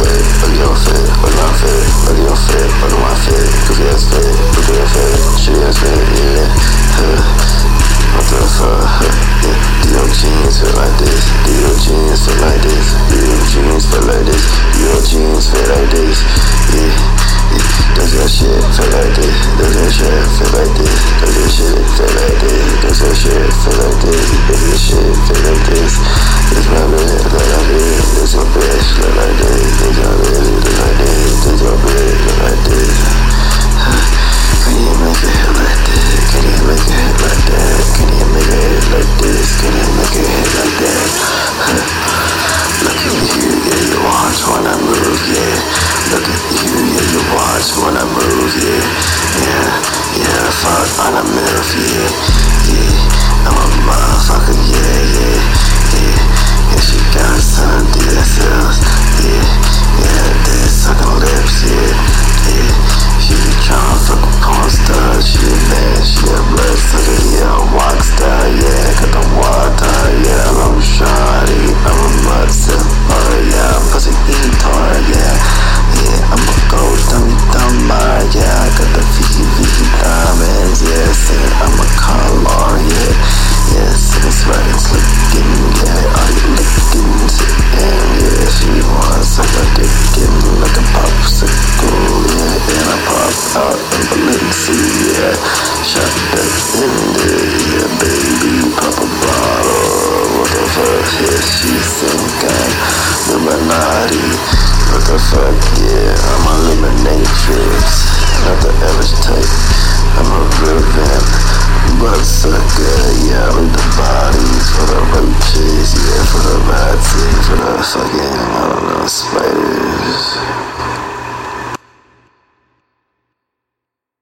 fit, look your fit, look my fit, look your fit, look my fit, goofy ass fit, goofy ass fit, shitty ass fit, yeah. What the fuck? Yeah. Do your jeans feel like this? Do your jeans feel like this? Do your jeans feel like this? Do your jeans feel like this? Yeah. Does your shit feel like this? Does your shit feel like this? Does your shit feel like this? Does your shit feel like this? What the fuck, yeah, I'm a eliminatrix, not the average type, I'm a real vamp, blood sucker, yeah, I leave the bodies for the roaches, yeah, for the rats, yeah, for the fucking